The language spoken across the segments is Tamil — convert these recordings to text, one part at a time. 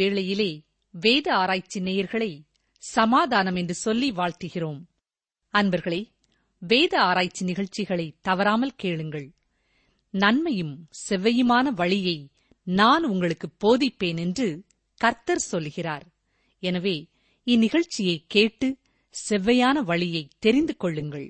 வேளையிலே வேத ஆராய்ச்சி நேயர்களை சமாதானம் என்று சொல்லி வாழ்த்துகிறோம். அன்பர்களே வேத ஆராய்ச்சி நிகழ்ச்சிகளை தவறாமல் கேளுங்கள். நன்மையும் செவ்வையுமான வழியை நான் உங்களுக்கு போதிப்பேன் என்று கர்த்தர் சொல்கிறார் எனவே இந்நிகழ்ச்சியை கேட்டு செவ்வையான வழியை தெரிந்து கொள்ளுங்கள்.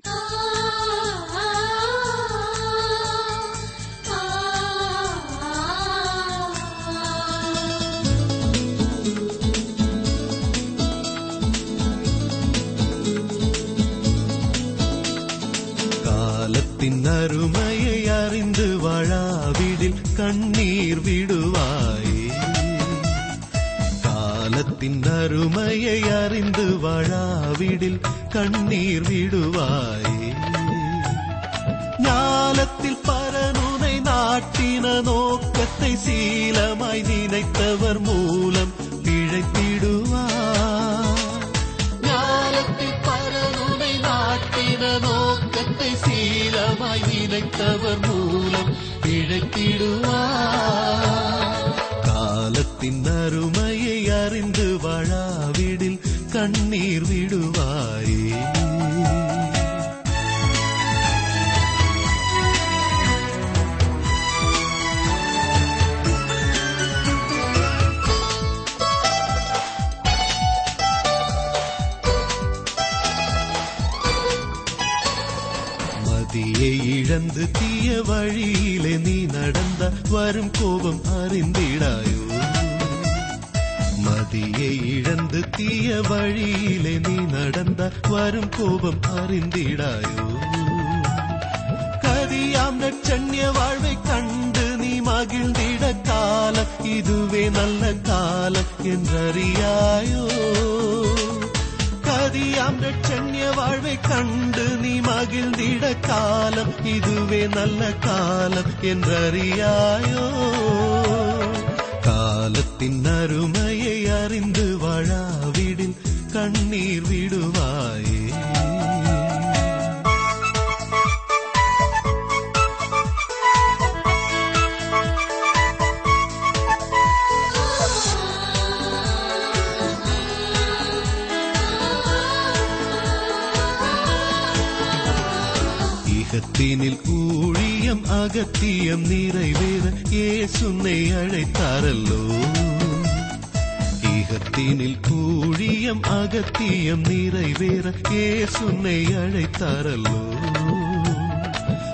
காலத்தின் அருமையை அறிந்து வாழாவிடில் கண்ணீர் விடுவாய். காலத்தின் அருமையை அறிந்து வாழாவிடில் கண்ணீர் விடுவாய். ஞாலத்தில் பரனுனை நாட்டின நோக்கத்தை சீலமாய் நினைத்தவர் மூலம் பிழைத்தி நினைத்தவர் வரும் கோபம் அறிந்திடாயோ? மதியை இழந்து தீய வழியிலே நீ நடந்த வரும் கோபம் அறிந்திடாயோ? கதியாம் நட்சண்ய வாழ்வை கண்டு நீ மகிழ்ந்திட காலம் இதுவே நல்ல காலம் என்றறியாயோ? கதியாம் ரட்சண்ய வாழ்வை கண்டு நீ மகிழ்ந்திட காலம் இதுவே நல்ல காலம் என்றறியாயோ? காலத்தின் அருமையை அறிந்து வாழாவிடில் கண்ணீர் விடுவாயே. இகத்தினில் ஊழியம் அகத்தியம் நிறைவேற ஏசுன்னை அழைத்தாரல்லோ. இகத்தினில் ஊழியம் அகத்தியம் நிறைவேற ஏசுன்னை அழைத்தாரல்லோ.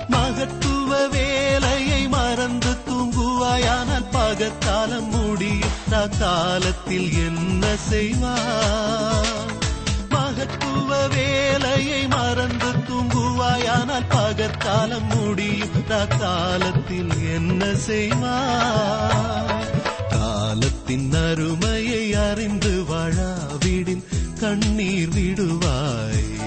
மகத்துவ வேலையை மறந்து தூங்குவாயானால் பகத்தாலம் முடியும் காலத்தில் என்ன செய்வார்? மகத்துவ வேலையை மறந்து தூங்குவாயானால் பகற்காலம் முடியும் காலத்தில் என்ன செய்வா? காலத்தின் அருமையை அறிந்து வாழாவிடின் கண்ணீர் விடுவாய்.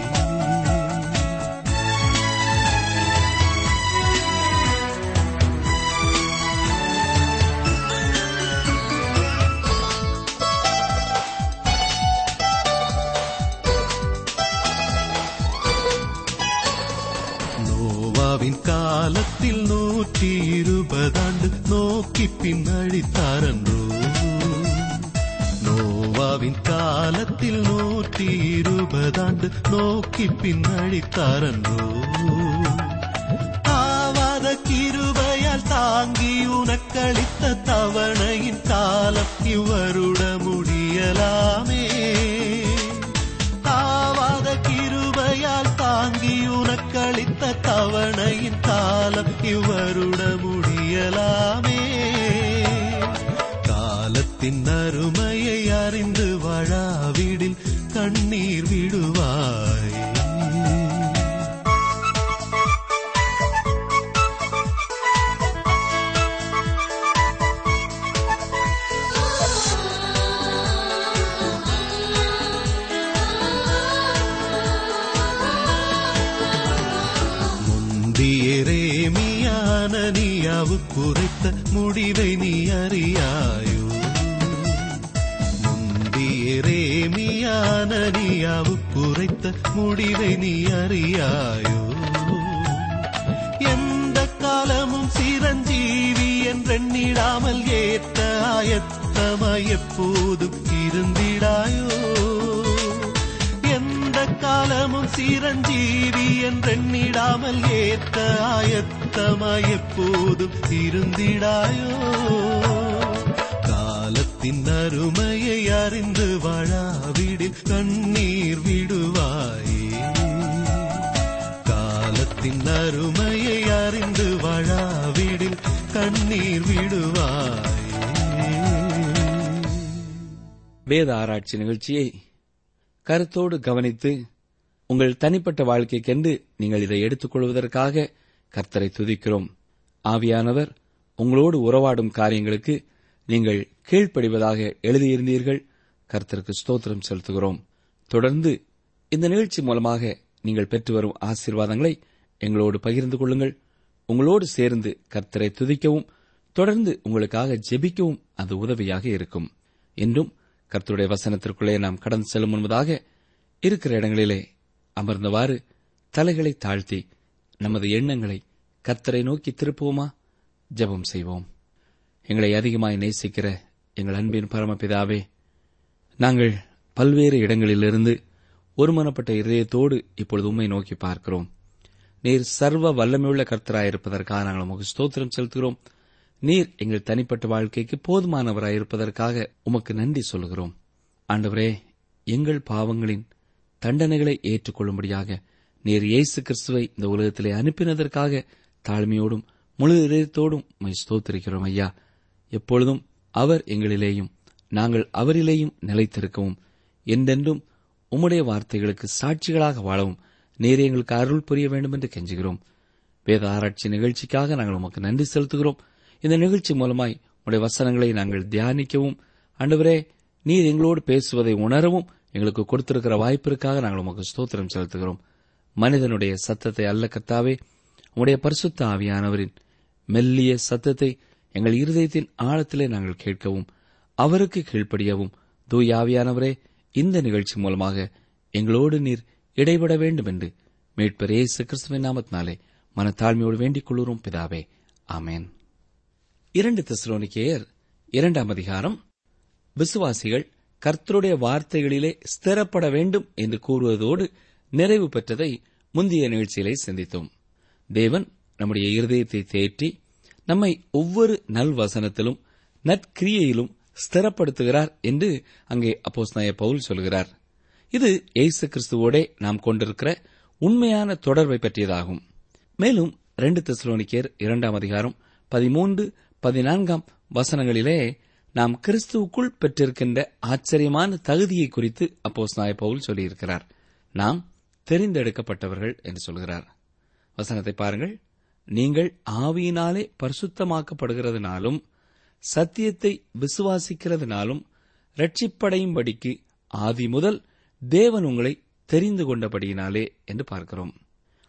நோவாவின் காலத்தில் நூற்றி இருபதாண்டு நோக்கி பின்னழித்தாரன்றோ நோவாவின் கால காலத்தில் நூற்றி இருபதாண்டு நோக்கி பின்னழித்தாரன்றோ ஆவாத கிருபையால் தாங்கி காலம் முடிவை நீ அறியாயோ? எந்த காலமும் சிரஞ்சீவி என்றெண்ணிடாமல் ஏத்த ஆயத்தமாய் எப்போதும் இருந்திடாயோ? எந்த காலமும் சிரஞ்சீவி என்றெண்ணிடாமல் ஏத்த ஆயத்தமாய் எப்போதும் இருந்திடாயோ? காலத்தின் அருமையை அறிந்து வாழாவிடில் கண்ணீர் விடுவாயே. காலத்தின் அருமையை அறிந்து வாழாவிடில் கண்ணீர் விடுவாயே. வேத ஆராய்ச்சி நிகழ்ச்சியை கருத்தோடு கவனித்து உங்கள் தனிப்பட்ட வாழ்க்கைக்கென்று நீங்கள் இதை எடுத்துக்கொள்வதற்காக கர்த்தரை துதிக்கிறோம். ஆவியானவர் உங்களோடு உறவாடும் காரியங்களுக்கு நீங்கள் கீழ்ப்படிவதாக எழுதியிருந்தீர்கள். கர்த்தருக்கு ஸ்தோத்திரம் செலுத்துகிறோம். தொடர்ந்து இந்த நிகழ்ச்சி மூலமாக நீங்கள் பெற்று வரும் ஆசீர்வாதங்களை எங்களோடு பகிர்ந்து கொள்ளுங்கள். உங்களோடு சேர்ந்து கர்த்தரை துதிக்கவும் தொடர்ந்து உங்களுக்காக ஜெபிக்கவும் அது உதவியாக இருக்கும். என்றும் கர்த்தருடைய வசனத்திற்குள்ளே நாம் கடந்து செல்லும் முன்பதாக இருக்கிற இடங்களிலே அமர்ந்தவாறு தலைகளை தாழ்த்தி நமது எண்ணங்களை கர்த்தரை நோக்கி திருப்புவோமா? ஜெபம் செய்வோம். எங்களை அதிகமாய் நேசிக்கிற எங்கள் அன்பின் பரமபிதாவே நாங்கள் பல்வேறு இடங்களிலிருந்து ஒருமனப்பட்ட இதயத்தோடு இப்பொழுது உம்மை நோக்கி பார்க்கிறோம். நீர் சர்வ வல்லமையுள்ள கர்த்தராயிருப்பதற்காக நாங்கள் உமக்கு ஸ்தோத்திரம் செலுத்துகிறோம். நீர் எங்கள் தனிப்பட்ட வாழ்க்கைக்கு போதுமானவராயிருப்பதற்காக உமக்கு நன்றி சொல்கிறோம் ஆண்டவரே எங்கள் பாவங்களின் தண்டனைகளை ஏற்றுக்கொள்ளும்படியாக நீர் இயேசு கிறிஸ்துவை இந்த உலகத்திலே அனுப்பினதற்காக தாழ்மையோடும் முழு இதயத்தோடும் உம்மை ஸ்தோத்திரிக்கிறோம் ஐயா. எப்பொழுதும் அவர் எங்களிலேயும் நாங்கள் அவரிலேயும் நிலைத்திருக்கவும். என்றென்றும் உம்முடைய வார்த்தைகளுக்கு சாட்சிகளாக வாழவும் நேரே எங்களுக்கு அருள் புரிய வேண்டும் என்று கெஞ்சுகிறோம். வேத ஆராய்ச்சி நிகழ்ச்சிக்காக நாங்கள் உமக்கு நன்றி செலுத்துகிறோம். இந்த நிகழ்ச்சி மூலமாய் உடைய வசனங்களை நாங்கள் தியானிக்கவும். அன்றுவரே நீர் எங்களோடு பேசுவதை உணரவும் எங்களுக்கு கொடுத்திருக்கிற வாய்ப்பிற்காக நாங்கள் உமக்கு ஸ்தோத்திரம் செலுத்துகிறோம். மனிதனுடைய சத்தத்தை அல்ல கத்தாவே உடைய பரிசுத்த ஆவியானவரின் மெல்லிய சத்தத்தை எங்கள் இருதயத்தின் ஆழத்திலே நாங்கள் கேட்கவும் அவருக்கு கீழ்ப்படியவும். தூயாவியானவரே இந்த நிகழ்ச்சி மூலமாக எங்களோடு நீர் இடைபட வேண்டும் என்று மீட்பர் இயேசு கிறிஸ்துவின் நாமத்தினாலே மனத்தாழ்மையோடு வேண்டிக் கொள்ளுறோம் பிதாவே. ஆமேன். இரண்டு தெசலோனிக்கேயர் இரண்டாம் அதிகாரம். விசுவாசிகள் கர்த்தருடைய வார்த்தைகளிலே ஸ்திரப்பட வேண்டும் என்று கூறுவதோடு நிறைவு பெற்றதை முந்தைய நிகழ்ச்சியிலே சிந்தித்தோம். தேவன் நம்முடைய இருதயத்தை தேற்றி நம்மை ஒவ்வொரு நல்வசனத்திலும் நற்கிரியையிலும் ஸ்திரப்படுத்துகிறார் என்று அங்கே அப்போஸ்தலனாகிய பவுல் சொல்கிறார். இது இயேசு கிறிஸ்துவோடே நாம் கொண்டிருக்கிற உண்மையான தொடர்பை பற்றியதாகும். மேலும் ரெண்டு தெசலோனிக்கேர் இரண்டாம் அதிகாரம் பதிமூன்று பதினான்காம் வசனங்களிலே நாம் கிறிஸ்துவுக்குள் பெற்றிருக்கின்ற ஆச்சரியமான தகுதியை குறித்து அப்போஸ் நாய பவுல் சொல்லியிருக்கிறார். நாம் தெரிந்தெடுக்கப்பட்டவர்கள் என்று சொல்கிறார். வசனத்தை பாருங்கள். நீங்கள் ஆவியினாலே பரிசுத்தமாக்கப்படுகிறதுனாலும் சத்தியத்தை விசுவாசிக்கிறதுனாலும் ரட்சிப்படையும்படிக்கு ஆதி முதல் தேவன் உங்களை தெரிந்து கொண்டபடியினாலே என்று பார்க்கிறோம்.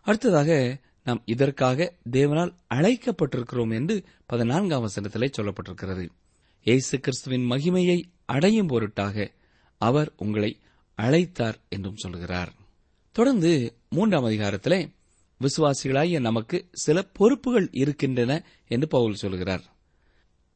அடுத்ததாக நாம் இதற்காக தேவனால் அழைக்கப்பட்டிருக்கிறோம் என்று பதினான்காம் வசனத்திலே சொல்லப்பட்டிருக்கிறது. இயேசு கிறிஸ்துவின் மகிமையை அடையும் பொருட்டாக அவர் உங்களை அழைத்தார் என்றும் சொல்கிறார். தொடர்ந்து மூன்றாம் அதிகாரத்திலே விசுவாசிகளாகிய நமக்கு சில பொறுப்புகள் இருக்கின்றன என்று பவுல் சொல்கிறார்.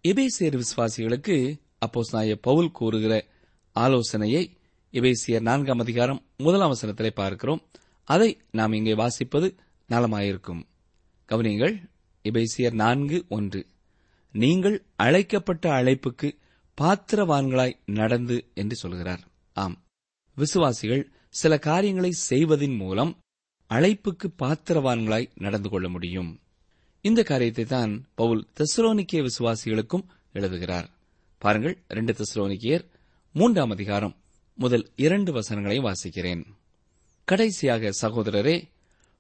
எபேசியர் விசுவாசிகளுக்கு அப்போஸ் பவுல் கூறுகிற ஆலோசனையை எபேசியர் நான்காம் அதிகாரம் முதலாம் வசனத்திலே பார்க்கிறோம். அதை நாம் இங்கே வாசிப்பது நலமாயிருக்கும். கவனியங்கள் எபேசியர் நான்கு ஒன்று. நீங்கள் அழைக்கப்பட்ட அழைப்புக்கு பாத்திரவான்களாய் நடந்து என்று சொல்கிறார். ஆம். விசுவாசிகள் சில காரியங்களை செய்வதின் மூலம் அழைப்புக்கு பாத்திரவான்களாய் நடந்து கொள்ள முடியும். இந்த காரியத்தை தான் பவுல் தெசலோனிக்கிய விசுவாசிகளுக்கும் எழுதுகிறார். பாருங்கள் ரெண்டு தெசலோனிக்கியர் மூன்றாம் அதிகாரம் முதல் இரண்டு வசனங்களை வாசிக்கிறேன். கடைசியாக சகோதரரே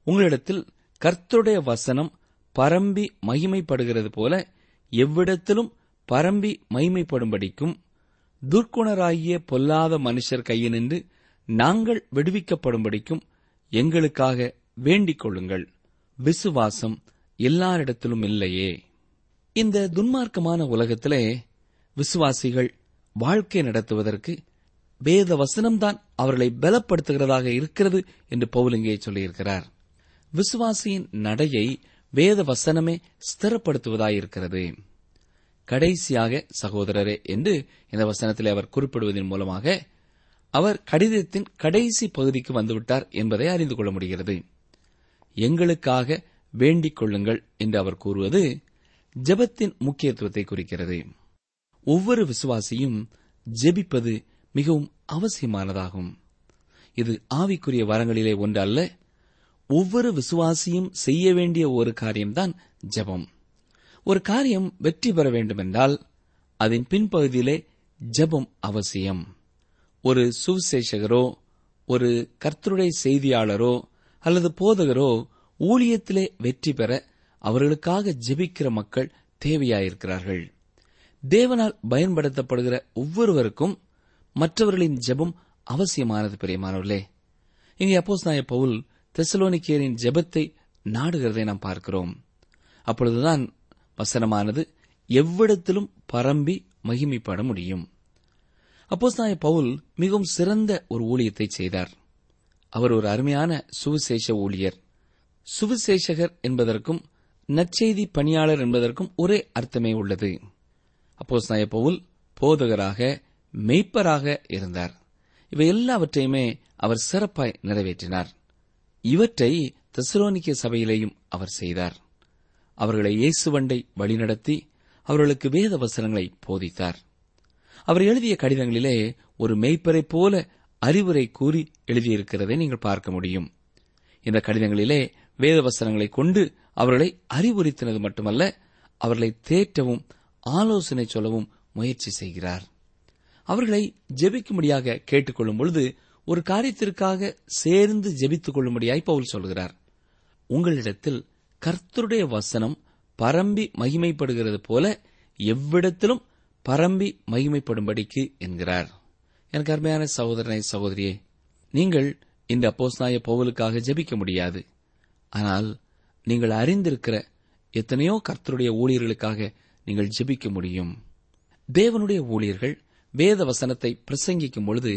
உங்களிடத்தில் கர்த்தருடைய வசனம் பரம்பி மகிமைப்படுகிறது போல எவ்விடத்திலும் பரம்பி மகிமைப்படும்படிக்கும் துர்க்குணராகிய பொல்லாத மனுஷர் கையினின்று நாங்கள் விடுவிக்கப்படும்படிக்கும் எங்களுக்காக வேண்டிக் கொள்ளுங்கள். விசுவாசம் எல்லாரிடத்திலும் இல்லையே. இந்த துன்மார்க்கமான உலகத்திலே விசுவாசிகள் வாழ்க்கை நடத்துவதற்கு வேத வசனம்தான் அவர்களை பலப்படுத்துகிறதாக இருக்கிறது என்று பவுலிங்கே சொல்லியிருக்கிறார். விசுவாசியின் நடையை வேத வசனமே ஸ்திரப்படுத்துவதாயிருக்கிறது. கடைசியாக சகோதரரே என்று இந்த வசனத்தில் அவர் குறிப்பிடுவதன் மூலமாக அவர் கடிதத்தின் கடைசி பகுதிக்கு வந்துவிட்டார் என்பதை அறிந்து கொள்ள முடிகிறது. எங்களுக்காக வேண்டிக் கொள்ளுங்கள் என்று அவர் கூறுவது ஜெபத்தின் முக்கியத்துவத்தை குறிக்கிறது. ஒவ்வொரு விசுவாசியும் ஜெபிப்பது மிகவும் அவசியமானதாகும். இது ஆவிக்குரிய வரங்களிலே ஒன்று அல்ல ஒவ்வொரு விசுவாசியும் செய்ய வேண்டிய ஒரு காரியம்தான் ஜெபம். ஒரு காரியம் வெற்றி பெற வேண்டுமென்றால் அதன் பின்பகுதியிலே ஜெபம் அவசியம். ஒரு சுவிசேஷகரோ ஒரு கர்த்தருடைய செய்தியாளரோ அல்லது போதகரோ ஊழியத்திலே வெற்றி பெற அவர்களுக்காக ஜெபிக்கிற மக்கள் தேவையாயிருக்கிறார்கள். தேவனால் பயன்படுத்தப்படுகிற ஒவ்வொருவருக்கும் மற்றவர்களின் ஜெபம் அவசியமானது பிரியமானவர்களே. இங்கே அப்போஸ் நாய பவுல் தெசலோனிக்கேரின் ஜெபத்தை நாடுகிறதை நாம் பார்க்கிறோம். அப்பொழுதுதான் வசனமானது எவ்விடத்திலும் பரம்பி மகிமைப்பட முடியும். அப்போஸ்தாய பவுல் மிகவும் சிறந்த ஒரு ஊழியத்தை செய்தார். அவர் ஒரு அருமையான சுவிசேஷ ஊழியர். சுவிசேஷகர் என்பதற்கும் நற்செய்தி பணியாளர் என்பதற்கும் ஒரே அர்த்தமே உள்ளது. அப்போஸ் நாய பவுல் போதகராக மெய்ப்பராக இருந்தார். இவை எல்லாவற்றையுமே அவர் சிறப்பாய் நிறைவேற்றினார். இவற்றை தெசலோனிக்க சபையிலேயும் அவர் செய்தார். அவர்களை இயேசுவண்டை வழிநடத்தி அவர்களுக்கு வேத வசனங்களை போதித்தார். அவர் எழுதிய கடிதங்களிலே ஒரு மெய்ப்பரை போல அறிவுரை கூறி எழுதியிருக்கிறதை நீங்கள் பார்க்க முடியும். இந்த கடிதங்களிலே வேத வசனங்களை கொண்டு அவர்களை அறிவுறுத்தினது மட்டுமல்ல அவர்களை தேற்றவும் ஆலோசனை சொல்லவும் முயற்சி செய்கிறார். அவர்களை ஜெபிக்கும்படியாக கேட்டுக்கொள்ளும் பொழுது ஒரு காரியத்திற்காக சேர்ந்து ஜெபித்துக் கொள்ளும்படியாய் பவுல் சொல்கிறார். உங்களிடத்தில் கர்த்தருடைய வசனம் பரம்பி மகிமைப்படுகிறது போல எவ்விடத்திலும் பரம்பி மகிமைப்படும்படிக்கு என்கிறார். எனக்கு அருமையான சகோதரனை சகோதரியே நீங்கள் இந்த அப்போஸ்நாய போவலுக்காக ஜெபிக்க முடியாது. ஆனால் நீங்கள் அறிந்திருக்கிற எத்தனையோ கர்த்தருடைய ஊழியர்களுக்காக நீங்கள் ஜெபிக்க முடியும். தேவனுடைய ஊழியர்கள் வேத வசனத்தை பிரசங்கிக்கும் பொழுது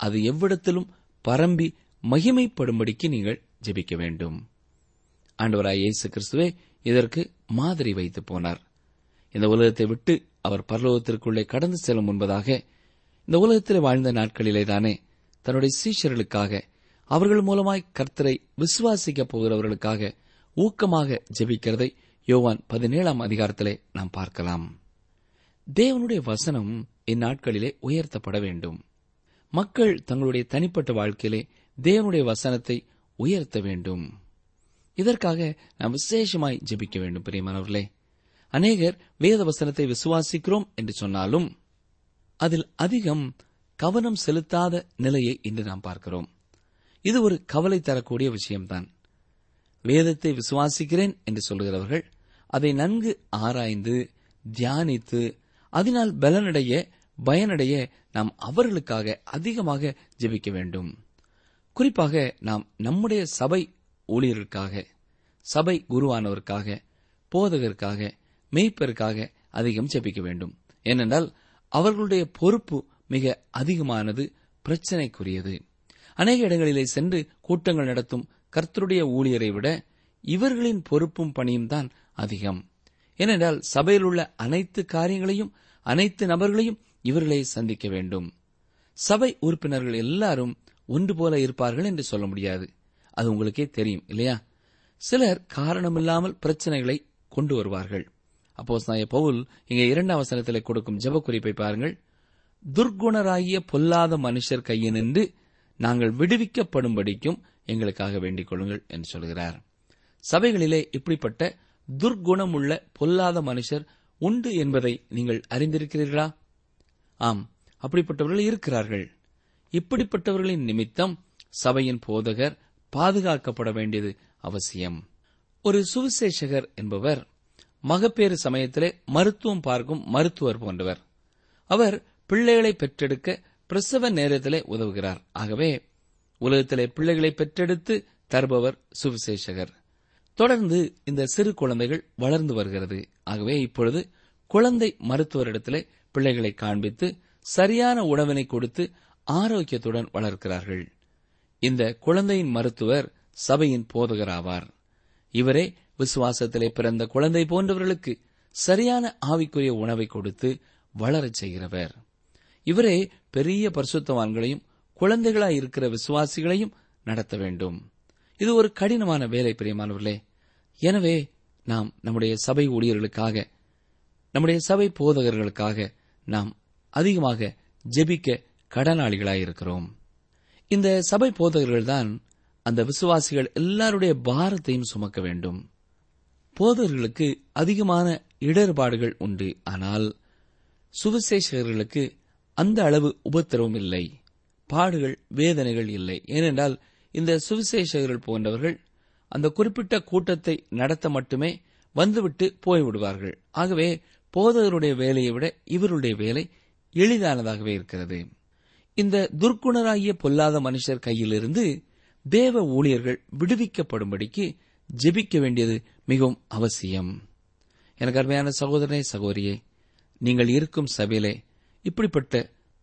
அது எவ்விடத்திலும் பரம்பி மகிமைப்படும்படிக்கு நீங்கள் ஜெபிக்க வேண்டும். ஆண்டவராய் இயேசு கிறிஸ்துவே இதற்கு மாதிரி வைத்து போனார். இந்த உலகத்தை விட்டு அவர் பரலோகத்திற்குள்ளே கடந்து செல்லும் முன்பதாக இந்த உலகத்தில் வாழ்ந்த நாட்களிலே தானே தன்னுடைய சீஷர்களுக்காக அவர்கள் மூலமாய் கர்த்தரை விசுவாசிக்கப் போகிறவர்களுக்காக ஊக்கமாக ஜெபிக்கிறதை யோவான் பதினேழாம் அதிகாரத்திலே நாம் பார்க்கலாம். தேவனுடைய வசனம் இந்நாட்களிலே உயர்த்தப்பட வேண்டும். மக்கள் தங்களுடைய தனிப்பட்ட வாழ்க்கையிலே தேவனுடைய வசனத்தை உயர்த்த வேண்டும். இதற்காக நாம் விசேஷமாய் ஜெபிக்க வேண்டும் பிரியமானவர்களே. அநேகர் வேத வசனத்தை விசுவாசிக்கிறோம் என்று சொன்னாலும் அதில் அதிகம் கவனம் செலுத்தாத நிலையை இன்று நாம் பார்க்கிறோம். இது ஒரு கவலை தரக்கூடிய விஷயம்தான். வேதத்தை விசுவாசிக்கிறேன் என்று சொல்கிறவர்கள் அதை நன்கு ஆராய்ந்து தியானித்து அதனால் பலனடைய பயனடைய நாம் அவர்களுக்காக அதிகமாக ஜெபிக்க வேண்டும். குறிப்பாக நாம் நம்முடைய சபை ஊழியர்களுக்காக சபை குருவானவருக்காக போதகருக்காக மெய்ப்பருக்காக அதிகம் ஜெபிக்க வேண்டும். ஏனென்றால் அவர்களுடைய பொறுப்பு மிக அதிகமானது பிரச்சனைக்குரியது. அநேக இடங்களிலே சென்று கூட்டங்கள் நடத்தும் கர்த்தருடைய ஊழியரை விட இவர்களின் பொறுப்பும் பணியும் தான் அதிகம். ஏனென்றால் சபையில் உள்ள அனைத்து காரியங்களையும் அனைத்து நபர்களையும் இவர்களே சந்திக்க வேண்டும். சபை உறுப்பினர்கள் எல்லாரும் ஒன்று போல இருப்பார்கள் என்று சொல்ல முடியாது. அது உங்களுக்கே தெரியும் இல்லையா? சிலர் காரணமில்லாமல் பிரச்சனைகளை கொண்டு வருவார்கள். அப்போஸ் பவுல் இங்கே இரண்டாம் வசனத்தில் கொடுக்கும் ஜெப குறிப்பை பாருங்கள். துர்க்குணராகிய பொல்லாத மனுஷர் கையினின்று நாங்கள் விடுவிக்கப்படும்படிக்கும் எங்களுக்காக வேண்டிக் கொள்ளுங்கள் என்று சொல்கிறார். சபைகளிலே இப்படிப்பட்ட துர்க்குணமுள்ள பொல்லாத மனுஷர் உண்டு என்பதை நீங்கள் அறிந்திருக்கிறீர்களா? ஆம் அப்படிப்பட்டவர்கள் இருக்கிறார்கள். இப்படிப்பட்டவர்களின் நிமித்தம் சபையின் போதகர் பாதுகாக்கப்பட வேண்டியது அவசியம். ஒரு சுவிசேஷகர் என்பவர் மகப்பேறு சமயத்திலே மருத்துவம் பார்க்கும் மருத்துவர் போன்றவர். அவர் பிள்ளைகளை பெற்றெடுக்க பிரசவ நேரத்திலே உதவுகிறார். ஆகவே உலகத்திலே பிள்ளைகளை பெற்றெடுத்து தருபவர் சுவிசேஷகர். தொடர்ந்து இந்த சிறு குழந்தைகள் வளர்ந்து வருகிறது. ஆகவே இப்பொழுது குழந்தை மருத்துவரிடத்திலே பிள்ளைகளை காண்பித்து சரியான உணவினை கொடுத்து ஆரோக்கியத்துடன் வளர்க்கிறார்கள். இந்த குழந்தையின் மருத்துவர் சபையின் போதகராவார். இவரே விசுவாசத்திலே பிறந்த குழந்தை போன்றவர்களுக்கு சரியான ஆவிக்குரிய உணவை கொடுத்து வளரச் செய்கிறவர். இவரே பெரிய பரிசுத்தவான்களையும் குழந்தைகளாய் இருக்கிற விசுவாசிகளையும் நடத்த வேண்டும். இது ஒரு கடினமான வேலை பிரியமானவர்களே. எனவே நாம் நம்முடைய சபை ஊழியர்களுக்காக நம்முடைய சபை போதகர்களுக்காக நாம் அதிகமாக ஜெபிக்க கடனாளிகளாயிருக்கிறோம் இந்த சபை போதகர்கள்தான் அந்த விசுவாசிகள் எல்லாருடைய பாரத்தையும் சுமக்க வேண்டும். போதகர்களுக்கு அதிகமான இடர்பாடுகள் உண்டு. ஆனால் சுவிசேஷகர்களுக்கு அந்த அளவு உபத்திரவம் இல்லை. பாடுகள் வேதனைகள் இல்லை. ஏனென்றால் இந்த சுவிசேஷகர்கள் போன்றவர்கள் அந்த குறிப்பிட்ட கூட்டத்தை நடத்த மட்டுமே வந்துவிட்டு போய்விடுவார்கள். ஆகவே போதகருடைய வேலையை விட இவருடைய வேலை எளிதானதாகவே இருக்கிறது. இந்த துர்க்குணராகிய பொல்லாத மனுஷர் கையிலிருந்து தேவ ஊழியர்கள் விடுவிக்கப்படும்படிக்கு ஜெபிக்க வேண்டியது மிகவும் அவசியம். எனக்கு அருமையான சகோதரனே சகோதரியே நீங்கள் இருக்கும் சபையிலே இப்படிப்பட்ட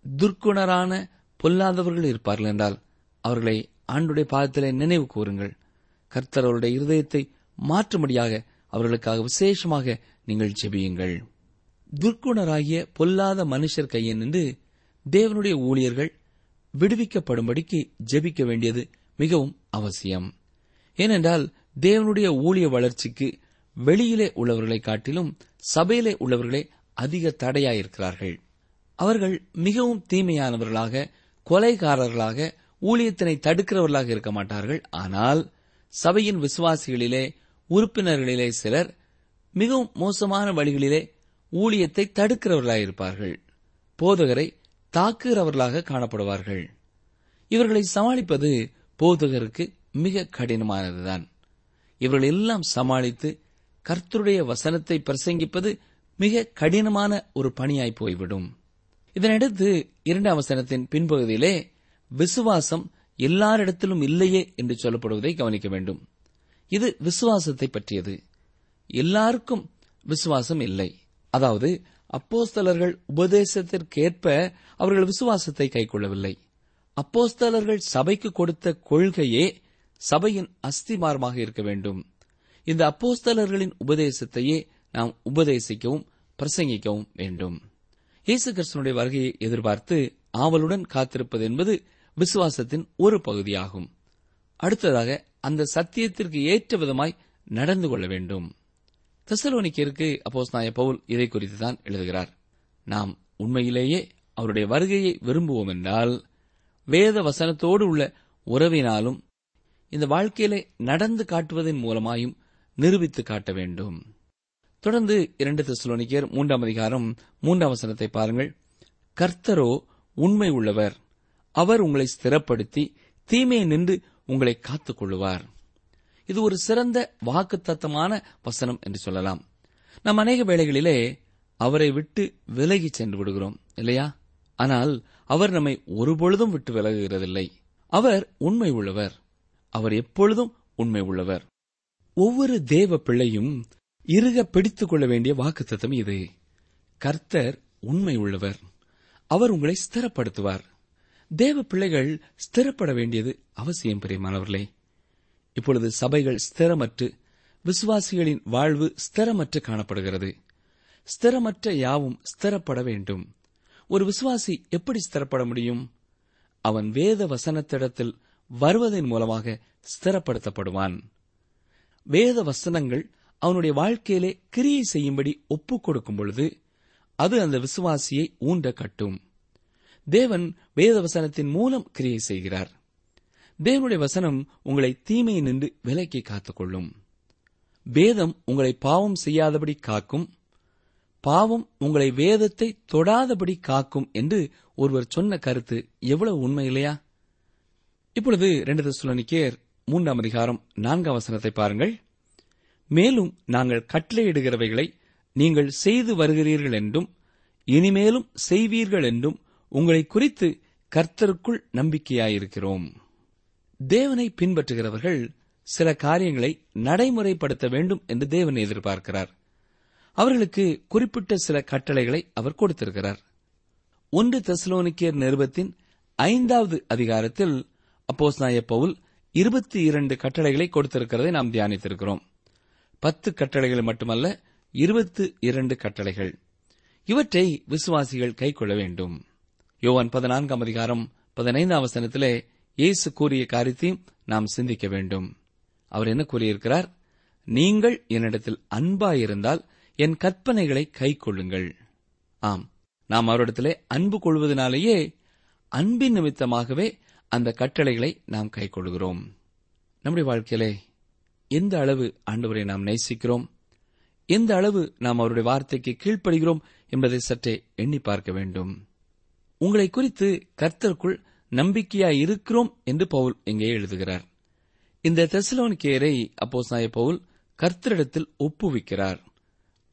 துர்க்குணரான பொல்லாதவர்கள் இருப்பார்கள் என்றால் அவர்களை ஆண்டுடைய பாதத்திலே நினைவு கூறுங்கள். கர்த்தர் அவருடைய இருதயத்தை மாற்றும்படியாக அவர்களுக்காக விசேஷமாக நீங்கள் ஜெபியுங்கள். துர்க்குணராகிய பொல்லாத மனுஷர் கையில் நின்று தேவனுடைய ஊழியர்கள் விடுவிக்கப்படும்படிக்கு ஜெபிக்க வேண்டியது மிகவும் அவசியம். ஏனென்றால் தேவனுடைய ஊழிய வளர்ச்சிக்கு வெளியிலே உள்ளவர்களை காட்டிலும் சபையிலே உள்ளவர்களே அதிக தடையாயிருக்கிறார்கள். அவர்கள் மிகவும் தீமையானவர்களாக கொலைகாரர்களாக ஊழியத்தினை தடுக்கிறவர்களாக இருக்க மாட்டார்கள். ஆனால் சபையின் விசுவாசிகளிலே உறுப்பினர்களிலே சிலர் மிகவும் மோசமான வழிகளிலே ஊழியத்தை தடுக்கிறவர்களாயிருப்பார்கள். போதகரை தாக்குகிறவர்களாக காணப்படுவார்கள். இவர்களை சமாளிப்பது போதகருக்கு மிக கடினமானதுதான். இவர்கள் எல்லாம் சமாளித்து கர்த்தருடைய வசனத்தை பிரசங்கிப்பது மிக கடினமான ஒரு பணியாய் போய்விடும். இதனடுத்து இரண்டாம் வசனத்தின் பின்பகுதியிலே விசுவாசம் எல்லாரிடத்திலும் இல்லையே என்று சொல்லப்படுவதை கவனிக்க வேண்டும். இது விசுவாசத்தை பற்றியது. எல்லாருக்கும் விசுவாசம் இல்லை. அதாவது அப்போஸ்தலர்கள் உபதேசத்திற்கேற்ப அவர்கள் விசுவாசத்தை கைக்கொள்ளவில்லை. அப்போஸ்தலர்கள் சபைக்கு கொடுத்த கொள்கையே சபையின் அஸ்திமாரமாக இருக்க வேண்டும். இந்த அப்போஸ்தலர்களின் உபதேசத்தையே நாம் உபதேசிக்கவும் பிரசங்கிக்கவும் வேண்டும். இயேசு கிறிஸ்தனுடைய வருகையை எதிர்பார்த்து ஆவலுடன் காத்திருப்பது என்பது விசுவாசத்தின் ஒரு பகுதியாகும். அடுத்ததாக அந்த சத்தியத்திற்கு ஏற்ற விதமாய் நடந்து கொள்ள வேண்டும். தெசலோனிக்கருக்கு அப்போஸ் நாய பவுல் இதை குறித்து தான் எழுதுகிறார். நாம் உண்மையிலேயே அவருடைய வருகையை விரும்புவோம் என்றால் வேத வசனத்தோடு உள்ள உறவினாலும் இந்த வாழ்க்கையிலே நடந்து காட்டுவதன் மூலமாயும் நிரூபித்து காட்ட வேண்டும். தொடர்ந்து இரண்டு தெசலோனிக்கர் மூன்றாம் அதிகாரம் மூன்றாம் வசனத்தை பாருங்கள். கர்த்தரோ உண்மை உள்ளவர். அவர் உங்களை ஸ்திரப்படுத்தி தீமையை நின்று உங்களை காத்துக் கொள்ளுவார் இது ஒரு சிறந்த வாக்குத்தத்தமான வசனம் என்று சொல்லலாம். நாம் அநேக வேளைகளிலே அவரை விட்டு விலகி சென்று விடுகிறோம் இல்லையா? ஆனால் அவர் நம்மை ஒருபொழுதும் விட்டு விலகுகிறதில்லை. அவர் உண்மை உள்ளவர். அவர் எப்பொழுதும் உண்மை உள்ளவர். ஒவ்வொரு தேவ பிள்ளையும் இருக பிடித்துக் கொள்ள வேண்டிய வாக்குத்தத்தம் இது. கர்த்தர் உண்மை உள்ளவர். அவர் உங்களை ஸ்திரப்படுத்துவார். தேவ பிள்ளைகள் ஸ்திரப்பட வேண்டியது அவசியம் பிரியமானவர்களே. இப்பொழுது சபைகள் ஸ்திரமற்று விசுவாசிகளின் வாழ்வு ஸ்திரமற்று காணப்படுகிறது. ஸ்திரமற்ற யாவும் ஸ்திரப்பட வேண்டும். ஒரு விசுவாசி எப்படி ஸ்திரப்பட முடியும்? அவன் வேத வசனத்திடத்தில் வருவதன் மூலமாக ஸ்திரப்படுத்தப்படுவான். வேத வசனங்கள் அவனுடைய வாழ்க்கையிலே கிரியை செய்யும்படி ஒப்புக் கொடுக்கும் பொழுது அது அந்த விசுவாசியை ஊன்ற கட்டும் தேவன் வேத வசனத்தின் மூலம் கிரியை செய்கிறார். தேவனுடைய வசனம் உங்களை தீமை நின்று விலக்கி காத்துக்கொள்ளும். வேதம் உங்களை பாவம் செய்யாதபடி காக்கும். பாவம் உங்களை வேதத்தை தொடாதபடி காக்கும் என்று ஒருவர் சொன்ன கருத்து எவ்வளவு உண்மை இல்லையா? இப்பொழுது ரெண்டு தெசலோனிக்கேயர் மூன்றாம் அதிகாரம் நான்காம் வசனத்தை பாருங்கள். மேலும் நாங்கள் கட்டளையிடுகிறவைகளை நீங்கள் செய்து வருகிறீர்கள் என்றும் இனிமேலும் செய்வீர்கள் என்றும் உங்களை குறித்து கர்த்தருக்குள் நம்பிக்கையாயிருக்கிறோம். தேவனை பின்பற்றுகிறவர்கள் சில காரியங்களை நடைமுறைப்படுத்த வேண்டும் என்று தேவன் எதிர்பார்க்கிறார். அவர்களுக்கு குறிப்பிட்ட சில கட்டளைகளை அவர் கொடுத்திருக்கிறார். ஒன்று தெசலோனிக்கியர் நிருபத்தின் ஐந்தாவது அதிகாரத்தில் அப்போஸ்நாய பவுல் இருபத்தி இரண்டு கட்டளைகளை கொடுத்திருக்கிறதை நாம் தியானித்திருக்கிறோம். பத்து கட்டளைகள் மட்டுமல்ல இருபத்து இரண்டு கட்டளைகள். இவற்றை விசுவாசிகள் கைக்கொள்ள வேண்டும். யோவான் பதினான்காம் அதிகாரம் பதினைந்தாம் வசனத்திலே இயேசு கூறிய காரியத்தையும் நாம் சிந்திக்க வேண்டும். அவர் என்ன கூறியிருக்கிறார்? நீங்கள் என்னிடத்தில் அன்பாயிருந்தால் என் கற்பனைகளை கைக்கொள்ளுங்கள். ஆம் நாம் அவரிடத்திலே அன்பு கொள்வதனாலேயே அன்பின் நிமித்தமாகவே அந்த கட்டளைகளை நாம் கைக்கொள்கிறோம் நம்முடைய வாழ்க்கையிலே எந்த அளவு ஆண்டவரை நாம் நேசிக்கிறோம்? எந்த அளவு நாம் அவருடைய வார்த்தைக்கு கீழ்ப்படுகிறோம் என்பதை சற்றே எண்ணி பார்க்க வேண்டும். உங்களை குறித்து கர்த்தருக்குள் நம்பிக்கையாய் இருக்கிறோம் என்று பவுல் இங்கே எழுதுகிறார். இந்த தெசலோனிக்கேயரை அப்போஸ்நாய பவுல் கர்த்தரிடத்தில் ஒப்புவிக்கிறார்.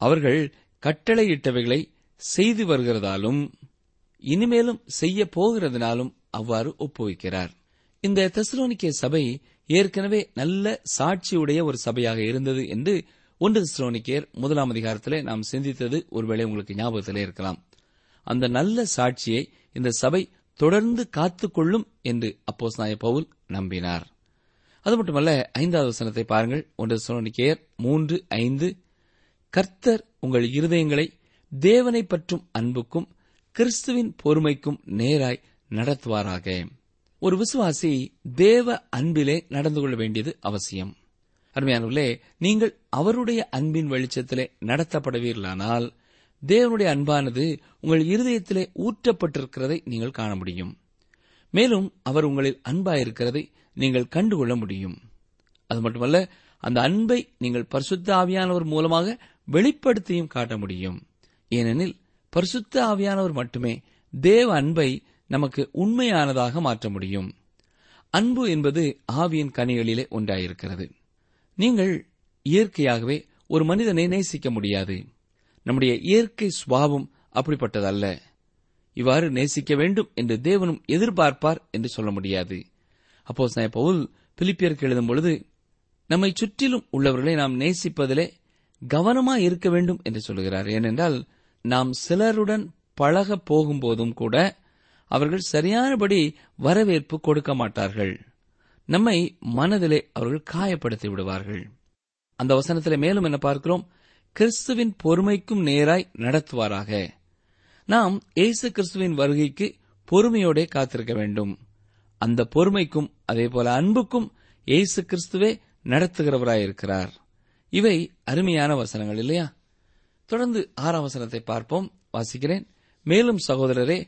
அவர்கள் கட்டளையிட்டவைகளை செய்து வருகிறதாலும் இனிமேலும் செய்ய போகிறதுனாலும் அவ்வாறு ஒப்புவிக்கிறார். இந்த தெசலோனிக்கே சபை ஏற்கனவே நல்ல சாட்சியுடைய ஒரு சபையாக இருந்தது என்று ஒன்று தெசலோனிக்கேர் முதலாம் அதிகாரத்திலே நாம் சிந்தித்தது ஒருவேளை உங்களுக்கு ஞாபகத்திலே இருக்கலாம். அந்த நல்ல சாட்சியை இந்த சபை தொடர்ந்து காத்துக்கொள்ளும் என்று அப்போஸ் நாய பவுல் நம்பினார். அது மட்டுமல்ல ஐந்தாவது வசனத்தை பாருங்கள். ஒன்று தெசலோனிக்கேயர் மூன்று ஐந்து கர்த்தர் உங்கள் இருதயங்களை தேவனை பற்றும் அன்புக்கும் கிறிஸ்துவின் பொறுமைக்கும் நேராய் நடத்துவாராக. ஒரு விசுவாசி தேவ அன்பிலே நடந்து கொள்ள வேண்டியது அவசியம். அருமையானவர்களே நீங்கள் அவருடைய அன்பின் வெளிச்சத்திலே நடத்தப்படுவீர்களானால் தேவனுடைய அன்பானது உங்கள் இருதயத்திலே ஊற்றப்பட்டிருக்கிறதை நீங்கள் காண முடியும். மேலும் அவர் உங்களில் அன்பாயிருக்கிறதை நீங்கள் கண்டுகொள்ள முடியும். அது மட்டுமல்ல அந்த அன்பை நீங்கள் பரிசுத்த ஆவியானவர் மூலமாக வெளிப்படுத்தியும் காட்ட முடியும். ஏனெனில் பரிசுத்த ஆவியானவர் மட்டுமே தேவ அன்பை நமக்கு உண்மையானதாக மாற்ற முடியும். அன்பு என்பது ஆவியின் கனிகளிலே ஒன்றாயிருக்கிறது. நீங்கள் இயற்கையாகவே ஒரு மனிதனை நேசிக்க முடியாது. நம்முடைய இயற்கை சுவாவம் அப்படிப்பட்டதல்ல. இவ்வாறு நேசிக்க வேண்டும் என்று தேவனும் எதிர்பார்ப்பார் என்று சொல்ல முடியாது. அப்போ பவுல் பிலிப்பியருக்கு எழுதும் பொழுது நம்மை சுற்றிலும் உள்ளவர்களை நாம் நேசிப்பதிலே கவனமாக இருக்க வேண்டும் என்று சொல்கிறார் ஏனென்றால் நாம் சிலருடன் பழக போகும்போதும் கூட அவர்கள் சரியானபடி வரவேற்பு கொடுக்க மாட்டார்கள். நம்மை மனதிலே அவர்கள் காயப்படுத்தி விடுவார்கள். அந்த வசனத்திலே மேலும் என்ன பார்க்கிறோம்? கிறிஸ்துவின் பொறுமைக்கும் நேராய் நடத்துவாராக. நாம் இயேசு கிறிஸ்துவின் வருகைக்கு பொறுமையோடே காத்திருக்க வேண்டும். அந்த பொறுமைக்கும் அதேபோல அன்புக்கும் இயேசு கிறிஸ்துவே நடத்துகிறவராயிருக்கிறார். இவை அருமையான வசனங்கள் இல்லையா? தொடர்ந்து ஆறாம் வசனத்தை பார்ப்போம். வாசிக்கிறேன். மேலும் சகோதரரே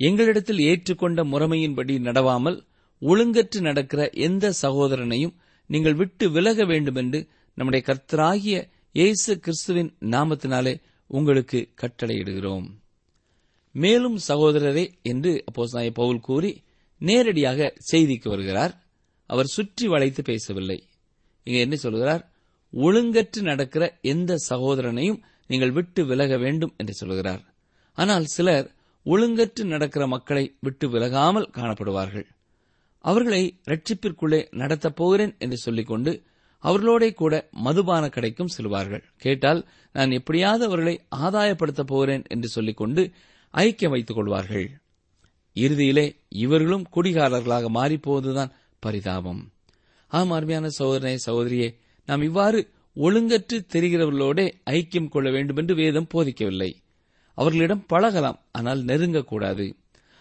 எங்களிடத்தில் ஏற்றுக்கொண்ட முறைமையின்படி நடவாமல் ஒழுங்கற்று நடக்கிற எந்த சகோதரனையும் நீங்கள் விட்டு விலக வேண்டுமென்று நம்முடைய கர்த்தராகிய இயேசு கிறிஸ்துவின் நாமத்தினாலே உங்களுக்கு கட்டளையிடுகிறோம். மேலும் சகோதரரே என்று அப்போஸ்தலனாகிய பவுல் கூறி நேரடியாக செய்திக்கு வருகிறார். அவர் சுற்றி வளைத்து பேசவில்லை. இங்க என்ன சொல்கிறார்? ஒழுங்கற்று நடக்கிற எந்த சகோதரனையும் நீங்கள் விட்டு விலக வேண்டும் என்று சொல்கிறார். ஆனால் சிலர் ஒழுங்கற்று நடக்கிற மக்களை விட்டு விலகாமல் காணப்படுவார்கள். அவர்களை ரட்சிப்பிற்குள்ளே நடத்தப் போகிறேன் என்று சொல்லிக்கொண்டு அவர்களோட கூட மதுபான கடைக்கும் செல்வார்கள். கேட்டால் நான் எப்படியாவது அவர்களை ஆதாயப்படுத்தப் போகிறேன் என்று சொல்லிக்கொண்டு ஐக்கியம் வைத்துக் கொள்வார்கள். இறுதியிலே இவர்களும் குடிகாரர்களாக மாறிப்போவதுதான் பரிதாபம். ஆம் அருமையான சகோதரனே சகோதரியே நாம் இவ்வாறு ஒழுங்கற்று தெரிகிறவர்களோட ஐக்கியம் கொள்ள வேண்டும் என்று வேதம் போதிக்கவில்லை. அவர்களிடம் பழகலாம் ஆனால் நெருங்கக்கூடாது.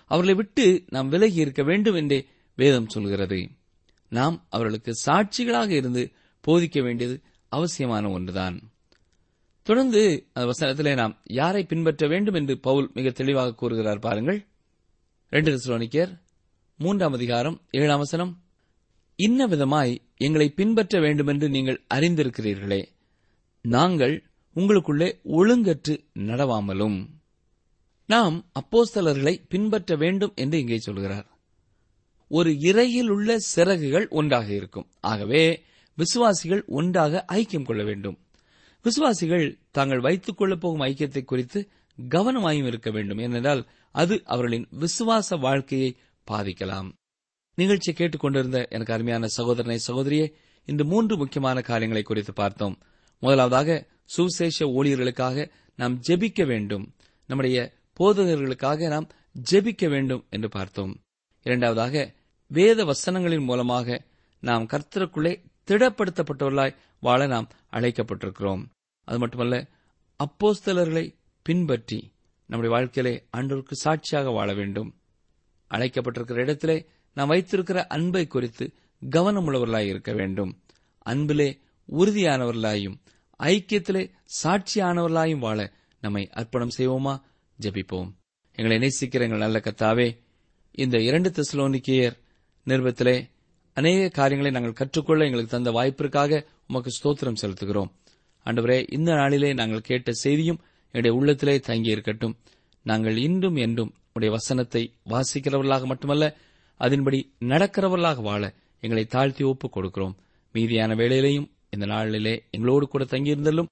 அவர்களை விட்டு நாம் விலகி இருக்க வேண்டும் என்றே வேதம் சொல்கிறது. நாம் அவர்களுக்கு சாட்சிகளாக இருந்து போதிக்க வேண்டியது அவசியமான ஒன்றுதான். தொடர்ந்து அந்த வசனத்திலே நாம் யாரை பின்பற்ற வேண்டும் என்று பவுல் மிக தெளிவாக கூறுகிறார் பாருங்கள். ரெண்டு தெசலோனிக்கேர் மூன்றாம் அதிகாரம் ஏழாம் வசனம். இன்ன விதமாய் எங்களை பின்பற்ற வேண்டுமென்று நீங்கள் அறிந்திருக்கிறீர்களே. நாங்கள் உங்களுக்குள்ளே ஒழுங்கற்று நடவாமலும். நாம் அப்போஸ்தலர்களை பின்பற்ற வேண்டும் என்று இங்கே சொல்கிறார். ஒரு இறையில் உள்ள சிறகுகள் ஒன்றாக இருக்கும். ஆகவே விசுவாசிகள் ஒன்றாக ஐக்கியம் கொள்ள வேண்டும். விசுவாசிகள் தாங்கள் வைத்துக் கொள்ளப் போகும் ஐக்கியத்தை குறித்து கவனமாயும் இருக்க வேண்டும். ஏனென்றால் அது அவர்களின் விசுவாச வாழ்க்கையை பாதிக்கலாம். நிகழ்ச்சி கேட்டுக்கொண்டிருந்த எனக்கு அருமையான சகோதரனை சகோதரியே இந்த மூன்று முக்கியமான காரியங்களை குறித்து பார்த்தோம். முதலாவதாக சுவிசேஷ ஊழியர்களுக்காக நாம் ஜெபிக்க வேண்டும். நம்முடைய போதகர்களுக்காக நாம் ஜெபிக்க வேண்டும் என்று பார்த்தோம். இரண்டாவதாக வேத வசனங்களின் மூலமாக நாம் கர்த்தருக்குள்ளே திடப்படுத்தப்பட்டவர்களாய் வாழ நாம் அழைக்கப்பட்டிருக்கிறோம். அது மட்டுமல்ல அப்போஸ்தலர்களை பின்பற்றி நம்முடைய வாழ்க்கையிலே ஆண்டோருக்கு சாட்சியாக வாழ வேண்டும். அழைக்கப்பட்டிருக்கிற இடத்திலே நாம் வைத்திருக்கிற அன்பை குறித்து கவனமுள்ளவர்களாய் இருக்க வேண்டும். அன்பிலே உறுதியானவர்களாயும் ஐக்கியத்திலே சாட்சியானவர்களாயும் வாழ நம்மை அர்ப்பணம் செய்வோமா? ஜெபிப்போம். எங்களை நேசிக்கிற எங்கள் நல்ல கத்தாவே இந்த இரண்டு தெசலோனிக்கேயர் நிறுவத்திலே அநேக காரியங்களை நாங்கள் கற்றுக்கொள்ள எங்களுக்கு தந்த வாய்ப்பிற்காக உமக்கு ஸ்தோத்திரம் செலுத்துகிறோம். அன்றுவரே இந்த நாளிலே நாங்கள் கேட்ட செய்தியும் எங்களுடைய உள்ளத்திலே தங்கி இருக்கட்டும். நாங்கள் இன்றும் என்றும் உடைய வசனத்தை வாசிக்கிறவர்களாக மட்டுமல்ல அதன்படி நடக்கிறவர்களாக வாழ எங்களை தாழ்த்தி ஒப்புக் கொடுக்கிறோம். மீதியான வேளையிலையும் இந்த நாளிலே எங்களோடு கூட தங்கியிருந்தாலும்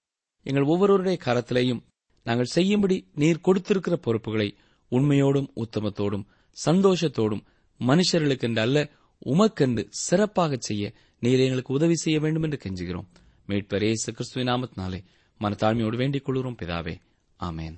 எங்கள் ஒவ்வொருவருடைய கரத்திலேயும் நாங்கள் செய்யும்படி நீர் கொடுத்திருக்கிற பொறுப்புகளை உண்மையோடும் உத்தமத்தோடும் சந்தோஷத்தோடும் மனுஷர்களுக்கென்று அல்ல உமக்கென்று சிறப்பாக செய்ய நீர் எங்களுக்கு உதவி செய்ய வேண்டும் என்று கெஞ்சுகிறோம். மீட்பரே இயேசு கிறிஸ்துவின் நாமத்தினாலே மனத்தாழ்மையோடு வேண்டிக் கொள்கிறோம் பிதாவே. ஆமேன்.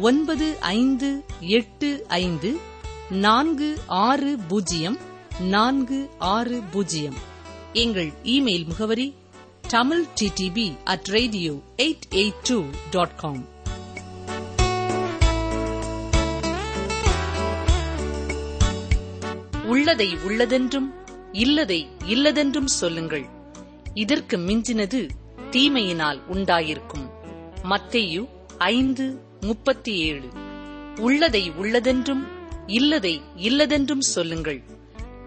ஒன்பது ஐந்து எட்டு ஐந்து நான்கு ஆறு பூஜ்ஜியம் நான்கு ஆறு பூஜ்ஜியம். எங்கள் இமெயில் முகவரி Tamil DTP at radio eight eight two dot com. உள்ளதை உள்ளதென்றும் இல்லதை இல்லதென்றும் சொல்லுங்கள். இதற்கு மிஞ்சினது தீமையினால் உண்டாயிருக்கும். மத்தேயு ஐந்து முப்பத்தி ஏழு உள்ளதை உள்ளதென்றும் இல்லதை இல்லதென்றும் சொல்லுங்கள்.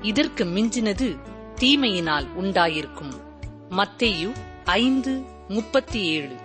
இதற்கு மிஞ்சினது தீமையினால் உண்டாயிருக்கும். மத்தேயு ஐந்து முப்பத்தி ஏழு